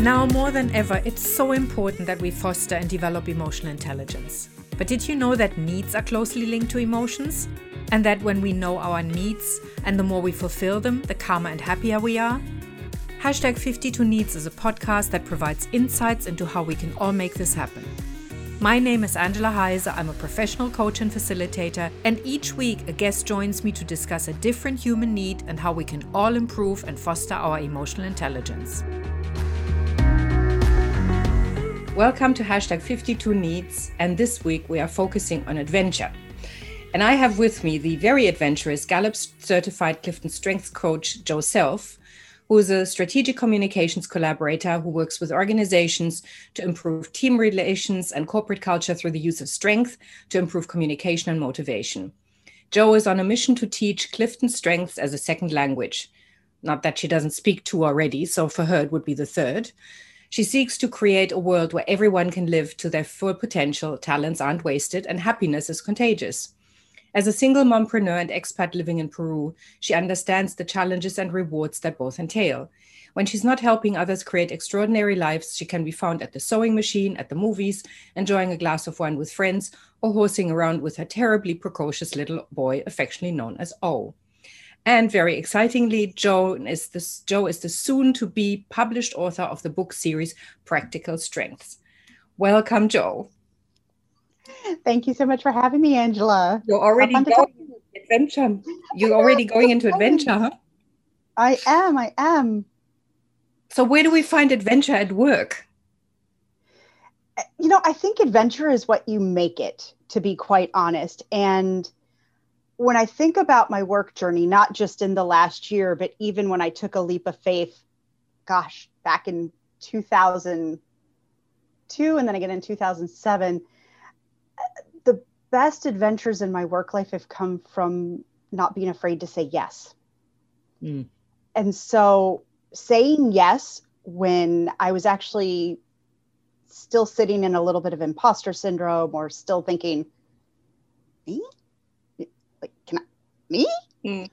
Now more than ever, it's so important that we foster and develop emotional intelligence. But did you know that needs are closely linked to emotions? And that when we know our needs and the more we fulfill them, the calmer and happier we are? Hashtag 52 Needs is a podcast that provides insights into how we can all make this happen. My name is Angela Heise. I'm a professional coach and facilitator, and each week a guest joins me to discuss a different human need and how we can all improve and foster our emotional intelligence. Welcome to hashtag 52 Needs, and this week we are focusing on adventure. And I have with me the very adventurous Gallup certified Clifton Strengths coach, Jo Self, who is a strategic communications collaborator who works with organizations to improve team relations and corporate culture through the use of strength to improve communication and motivation. Jo is on a mission to teach Clifton Strengths as a second language. Not that she doesn't speak two already, so for her it would be the third. She seeks to create a world where everyone can live to their full potential, talents aren't wasted, and happiness is contagious. As a single mompreneur and expat living in Peru, she understands the challenges and rewards that both entail. When she's not helping others create extraordinary lives, she can be found at the sewing machine, at the movies, enjoying a glass of wine with friends, or horsing around with her terribly precocious little boy, affectionately known as O. And very excitingly, Jo is, this, Jo is the soon to be published author of the book series Practical Strengths. Welcome, Jo. Thank you so much for having me, Angela. You're already going adventure. You're already going into adventure, huh? I am. I am. So, where do we find adventure at work? You know, I think adventure is what you make it, to be quite honest. And when I think about my work journey, not just in the last year, but even when I took a leap of faith, gosh, back in 2002 and then again in 2007, the best adventures in my work life have come from not being afraid to say yes. Mm. And so saying yes when I was actually still sitting in a little bit of imposter syndrome or still thinking, me? Like can I me? Mm.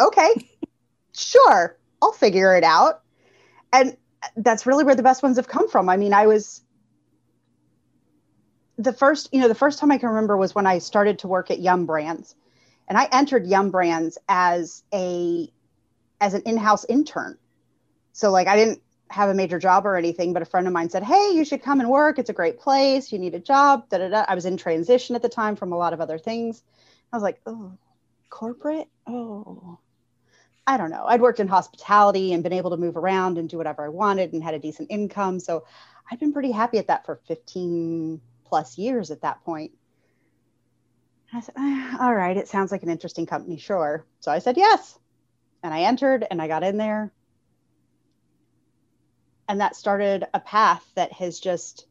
Okay, sure, I'll figure it out. And that's really where the best ones have come from. I mean, I was the first, you know, the first time I can remember was when I started to work at Yum Brands. And I entered Yum Brands as a as an in-house intern. So like I didn't have a major job or anything, but a friend of mine said, Hey, you should come and work. It's a great place. You need a job. Da, da, da. I was in transition at the time from a lot of other things. I was like, Oh, corporate? Oh, I don't know. I'd worked in hospitality and been able to move around and do whatever I wanted and had a decent income. So I'd been pretty happy at that for 15 plus years at that point. I said, eh, All right, it sounds like an interesting company, sure. So I said yes. And I entered and I got in there and that started a path that has just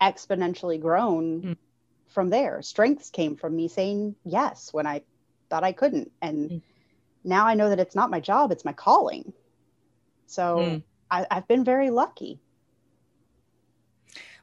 exponentially grown mm. From there strengths came from me saying yes when i thought i couldn't and mm. now i know that it's not my job it's my calling so mm. I, have been very lucky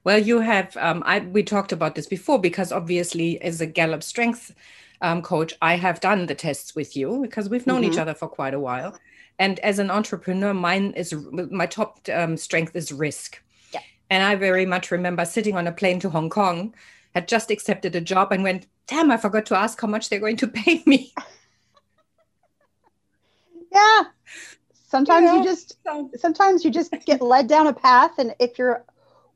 well you have um, I, we talked about this before because obviously as a gallup strength um, coach i have done the tests with you because we've known mm-hmm. each other for quite a while and as an entrepreneur mine is my top um, strength is risk yeah. and i very much remember sitting on a plane to hong kong had just accepted a job and went damn i forgot to ask how much they're going to pay me yeah sometimes yeah. you just sometimes you just get led down a path and if you're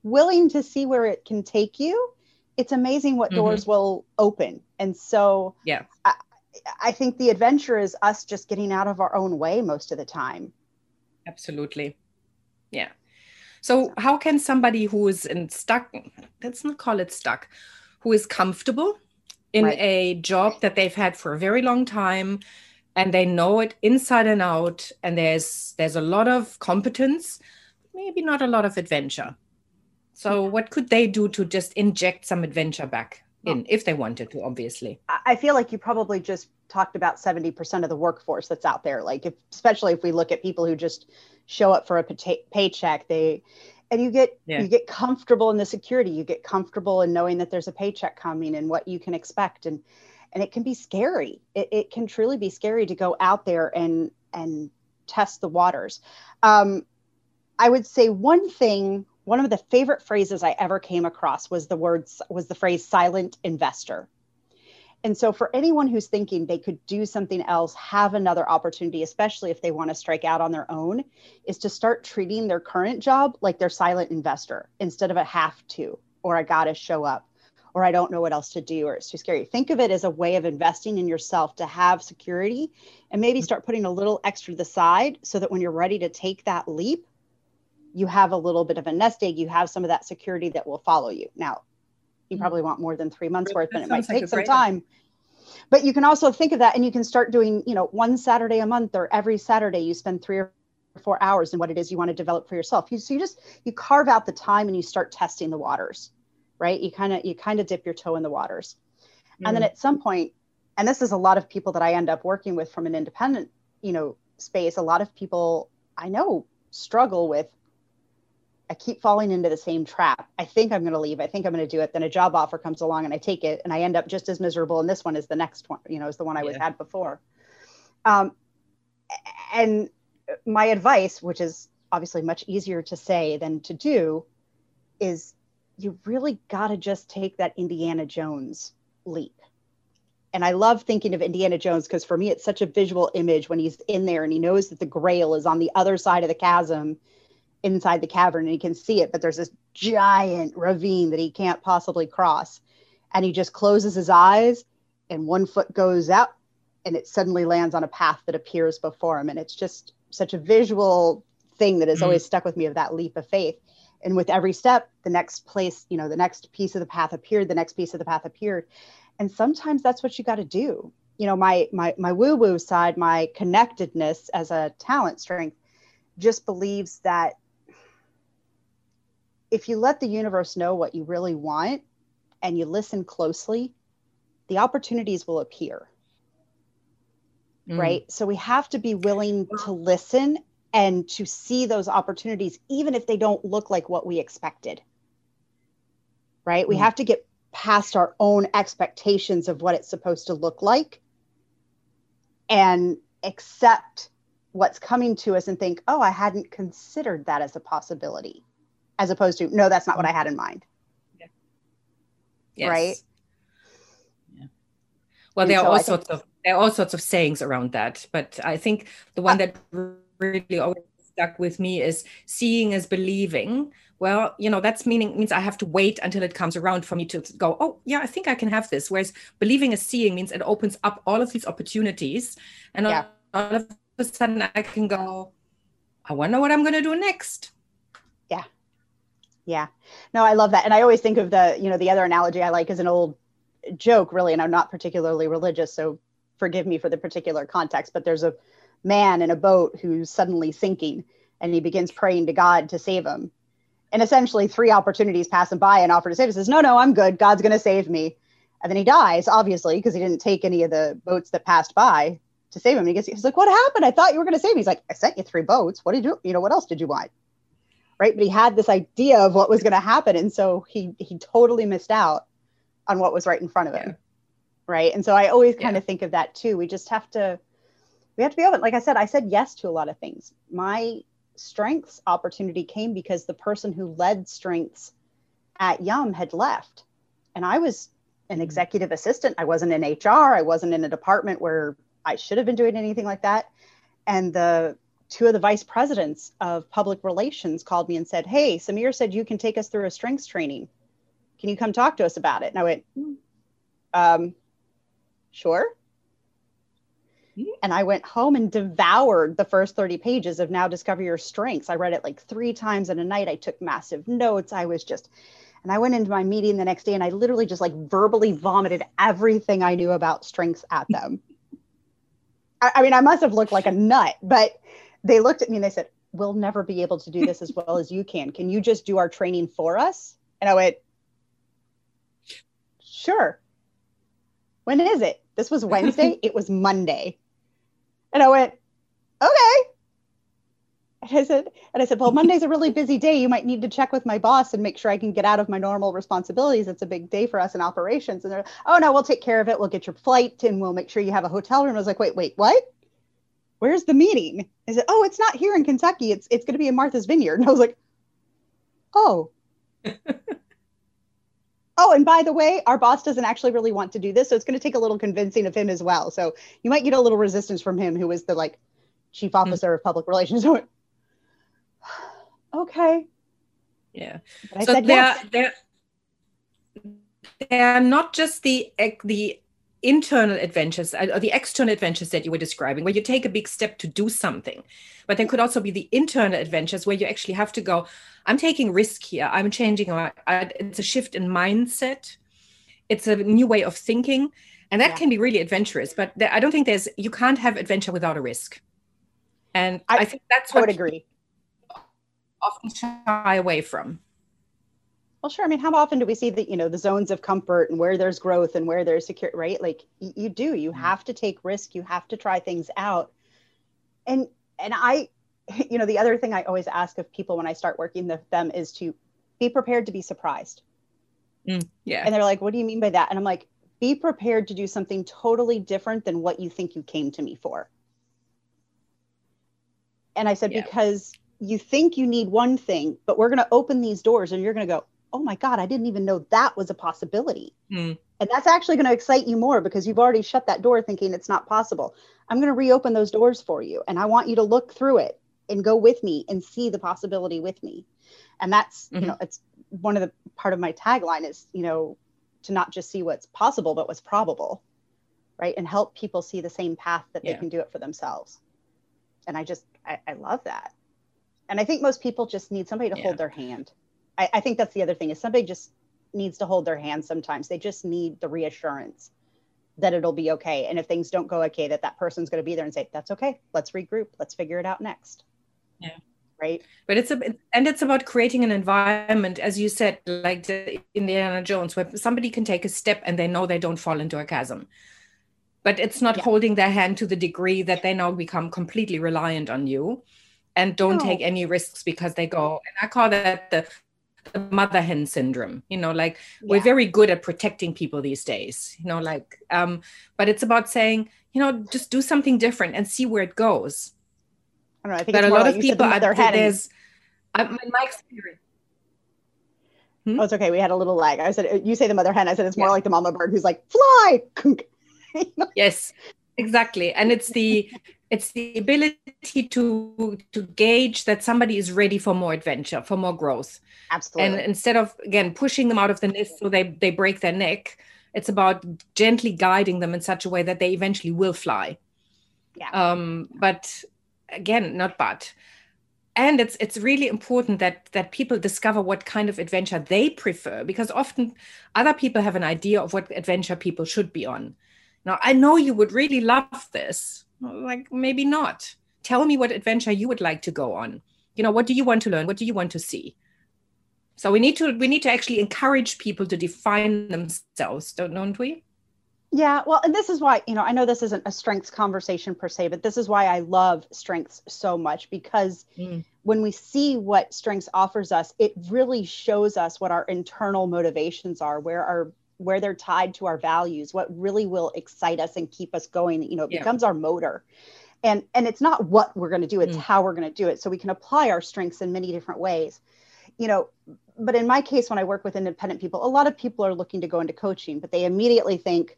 willing to see where it can take you it's amazing what mm-hmm. doors will open and so yeah I, I think the adventure is us just getting out of our own way most of the time. Absolutely. Yeah. So, how can somebody who is in stuck, let's not call it stuck, who is comfortable in right. a job that they've had for a very long time and they know it inside and out and there's there's a lot of competence, maybe not a lot of adventure. So, what could they do to just inject some adventure back? in if they wanted to obviously i feel like you probably just talked about 70% of the workforce that's out there like if, especially if we look at people who just show up for a pay- paycheck they and you get yeah. you get comfortable in the security you get comfortable in knowing that there's a paycheck coming and what you can expect and and it can be scary it, it can truly be scary to go out there and and test the waters um, I would say one thing, one of the favorite phrases I ever came across was the words was the phrase silent investor. And so for anyone who's thinking they could do something else, have another opportunity, especially if they want to strike out on their own, is to start treating their current job like their silent investor instead of a have to or I got to show up or I don't know what else to do, or it's too scary. Think of it as a way of investing in yourself to have security and maybe mm-hmm. start putting a little extra to the side so that when you're ready to take that leap, you have a little bit of a nest egg, you have some of that security that will follow you. Now, you probably want more than three months worth, and it might take like some time. But you can also think of that and you can start doing, you know, one Saturday a month or every Saturday you spend three or four hours in what it is you want to develop for yourself. You, so you just, you carve out the time and you start testing the waters right you kind of you kind of dip your toe in the waters mm. and then at some point and this is a lot of people that i end up working with from an independent you know space a lot of people i know struggle with i keep falling into the same trap. I think i'm going to leave. I think i'm going to do it. Then a job offer comes along and i take it and i end up just as miserable and this one is the next one you know is the one i was had before. Um, and my advice which is obviously much easier to say than to do is you really got to just take that Indiana Jones leap. And I love thinking of Indiana Jones because for me, it's such a visual image when he's in there and he knows that the grail is on the other side of the chasm inside the cavern and he can see it, but there's this giant ravine that he can't possibly cross. And he just closes his eyes and one foot goes out and it suddenly lands on a path that appears before him. And it's just such a visual thing that has mm-hmm. always stuck with me of that leap of faith and with every step the next place you know the next piece of the path appeared the next piece of the path appeared and sometimes that's what you got to do you know my my my woo woo side my connectedness as a talent strength just believes that if you let the universe know what you really want and you listen closely the opportunities will appear mm. right so we have to be willing to listen and to see those opportunities, even if they don't look like what we expected. Right? Mm-hmm. We have to get past our own expectations of what it's supposed to look like and accept what's coming to us and think, oh, I hadn't considered that as a possibility, as opposed to, no, that's not what I had in mind. Yeah. Yes. Right? Yeah. Well, and there so are all sorts of there are all sorts of sayings around that, but I think the one uh, that really always stuck with me is seeing is believing well you know that's meaning means i have to wait until it comes around for me to go oh yeah i think i can have this whereas believing is seeing means it opens up all of these opportunities and yeah. all of a sudden i can go i wonder what i'm going to do next yeah yeah no i love that and i always think of the you know the other analogy i like is an old joke really and i'm not particularly religious so forgive me for the particular context but there's a man in a boat who's suddenly sinking and he begins praying to God to save him. And essentially, three opportunities pass him by and offer to save him. Says, No, no, I'm good. God's going to save me. And then he dies, obviously, because he didn't take any of the boats that passed by to save him. And he gets, he's like, What happened? I thought you were going to save me. He's like, I sent you three boats. What did you, you know, what else did you want? Right. But he had this idea of what was going to happen. And so he, he totally missed out on what was right in front of him. Yeah. Right. And so I always kind yeah. of think of that too. We just have to, we have to be open. Like I said, I said yes to a lot of things. My strengths opportunity came because the person who led strengths at Yum had left. And I was an mm-hmm. executive assistant. I wasn't in HR. I wasn't in a department where I should have been doing anything like that. And the two of the vice presidents of public relations called me and said, Hey, Samir said you can take us through a strengths training. Can you come talk to us about it? And I went, um, Sure. And I went home and devoured the first 30 pages of Now Discover Your Strengths. I read it like three times in a night. I took massive notes. I was just, and I went into my meeting the next day and I literally just like verbally vomited everything I knew about strengths at them. I, I mean, I must have looked like a nut, but they looked at me and they said, We'll never be able to do this as well as you can. Can you just do our training for us? And I went, Sure. When is it? This was Wednesday. it was Monday. And I went, okay. And I said, and I said, well, Monday's a really busy day. You might need to check with my boss and make sure I can get out of my normal responsibilities. It's a big day for us in operations. And they're, oh no, we'll take care of it. We'll get your flight and we'll make sure you have a hotel room. I was like, wait, wait, what? Where's the meeting? I said, oh, it's not here in Kentucky. It's it's going to be in Martha's Vineyard. And I was like, oh. oh, and by the way, our boss doesn't actually really want to do this, so it's going to take a little convincing of him as well. So you might get a little resistance from him, who is the like chief hmm. officer mm-hmm. of public relations. okay. Yeah. so they're, yes. they're they're not just the the internal adventures uh, or the external adventures that you were describing where you take a big step to do something but there could also be the internal adventures where you actually have to go i'm taking risk here. I'm changing my, it's a shift in mindset. It's a new way of thinking and that yeah. can be really adventurous but i don't think there's you can't have adventure without a risk. And i, I think that's what I would agree. often shy away from well, sure. I mean, how often do we see the, you know, the zones of comfort and where there's growth and where there's security, right? Like y- you do, you mm-hmm. have to take risk. You have to try things out. And, and I, you know, the other thing I always ask of people when I start working with them is to be prepared to be surprised. Mm, yeah. And they're like, what do you mean by that? And I'm like, be prepared to do something totally different than what you think you came to me for. And I said, yeah. because you think you need one thing, but we're going to open these doors and you're going to go, oh my God, I didn't even know that was a possibility. Mm. And that's actually going to excite you more because you've already shut that door thinking it's not possible. I'm going to reopen those doors for you. And I want you to look through it and go with me and see the possibility with me. And that's, mm-hmm. you know, it's one of the part of my tagline is, you know, to not just see what's possible, but what's probable, right? And help people see the same path that yeah. they can do it for themselves. And I just, I, I love that. And I think most people just need somebody to yeah. hold their hand I, I think that's the other thing is somebody just needs to hold their hand sometimes. They just need the reassurance that it'll be okay. And if things don't go okay, that that person's going to be there and say, that's okay. Let's regroup. Let's figure it out next. Yeah. Right. But it's a, and it's about creating an environment, as you said, like the Indiana Jones, where somebody can take a step and they know they don't fall into a chasm. But it's not yeah. holding their hand to the degree that they now become completely reliant on you and don't no. take any risks because they go, and I call that the the mother hen syndrome you know like yeah. we're very good at protecting people these days you know like um but it's about saying you know just do something different and see where it goes i don't know i think but a lot like of people the mother hen there's I, in my experience hmm? oh it's okay we had a little lag i said you say the mother hen i said it's more yeah. like the mama bird who's like fly yes exactly and it's the it's the ability to to gauge that somebody is ready for more adventure for more growth. Absolutely. and instead of again pushing them out of the nest so they they break their neck it's about gently guiding them in such a way that they eventually will fly. Yeah. Um but again not but and it's it's really important that that people discover what kind of adventure they prefer because often other people have an idea of what adventure people should be on. Now i know you would really love this like maybe not. Tell me what adventure you would like to go on. You know what do you want to learn? What do you want to see? So we need to we need to actually encourage people to define themselves don't, don't we? Yeah well and this is why you know i know this isn't a strengths conversation per se but this is why i love strengths so much because mm. when we see what strengths offers us it really shows us what our internal motivations are where our where they're tied to our values, what really will excite us and keep us going, you know, it yeah. becomes our motor. And and it's not what we're going to do, it's mm. how we're going to do it. So we can apply our strengths in many different ways. You know, but in my case when I work with independent people, a lot of people are looking to go into coaching, but they immediately think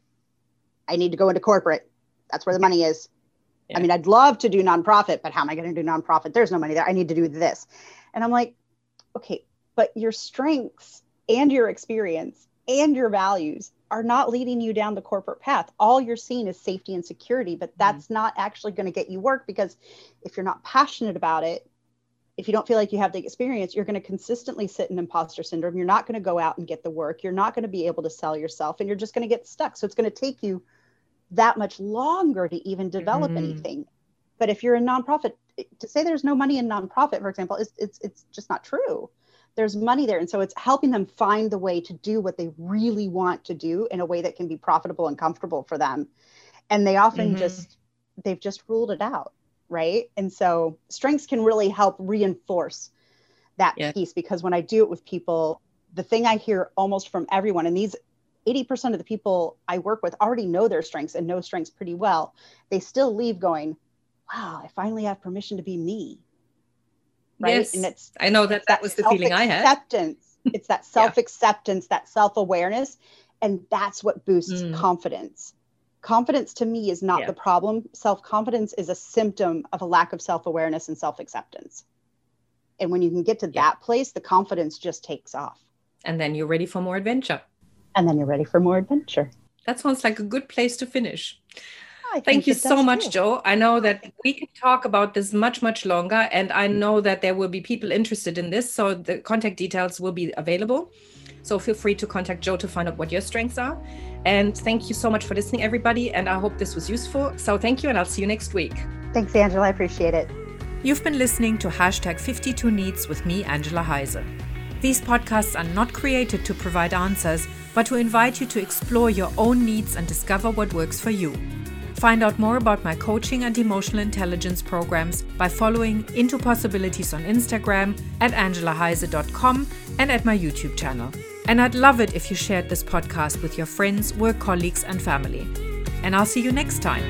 I need to go into corporate. That's where the money is. Yeah. I mean, I'd love to do nonprofit, but how am I going to do nonprofit? There's no money there. I need to do this. And I'm like, okay, but your strengths and your experience and your values are not leading you down the corporate path. All you're seeing is safety and security, but mm-hmm. that's mm-hmm. not actually going to get you work because if you're not passionate about it, if you don't feel like you have the experience, you're going to consistently sit in imposter syndrome. You're not going to go out and get the work. You're not going to be able to sell yourself and you're just going to get stuck. So it's going to take you that much longer to even develop mm-hmm. anything. But if you're a nonprofit, to say there's no money in nonprofit, for example, is it's it's just not true there's money there and so it's helping them find the way to do what they really want to do in a way that can be profitable and comfortable for them and they often mm-hmm. just they've just ruled it out right and so strengths can really help reinforce that yeah. piece because when i do it with people the thing i hear almost from everyone and these 80% of the people i work with already know their strengths and know strengths pretty well they still leave going wow, I finally have permission to be me. Right. Yes, and it's I know that it's that was the feeling I had. Acceptance. it's that self acceptance, that self awareness. And that's what boosts Mm. confidence. Confidence to me is not Yeah. the problem. Self confidence is a symptom of a lack of self awareness and self acceptance. And when you can get to Yeah. that place, the confidence just takes off. And then you're ready for more adventure. And then you're ready for more adventure. That sounds like a good place to finish. I Thank you so much, too. Jo. I know that we can talk about this much, much longer, and I know that there will be people interested in this. So the contact details will be available. So feel free to contact Jo to find out what your strengths are. And thank you so much for listening, everybody. And I hope this was useful. So thank you, and I'll see you next week. Thanks, Angela. I appreciate it. You've been listening to hashtag 52 Needs with me, Angela Heise. These podcasts are not created to provide answers, but to invite you to explore your own needs and discover what works for you. Find out more about my coaching and emotional intelligence programs by following Into Possibilities on Instagram at angelaheise.com and at my YouTube channel. And I'd love it if you shared this podcast with your friends, work colleagues, and family. And I'll see you next time.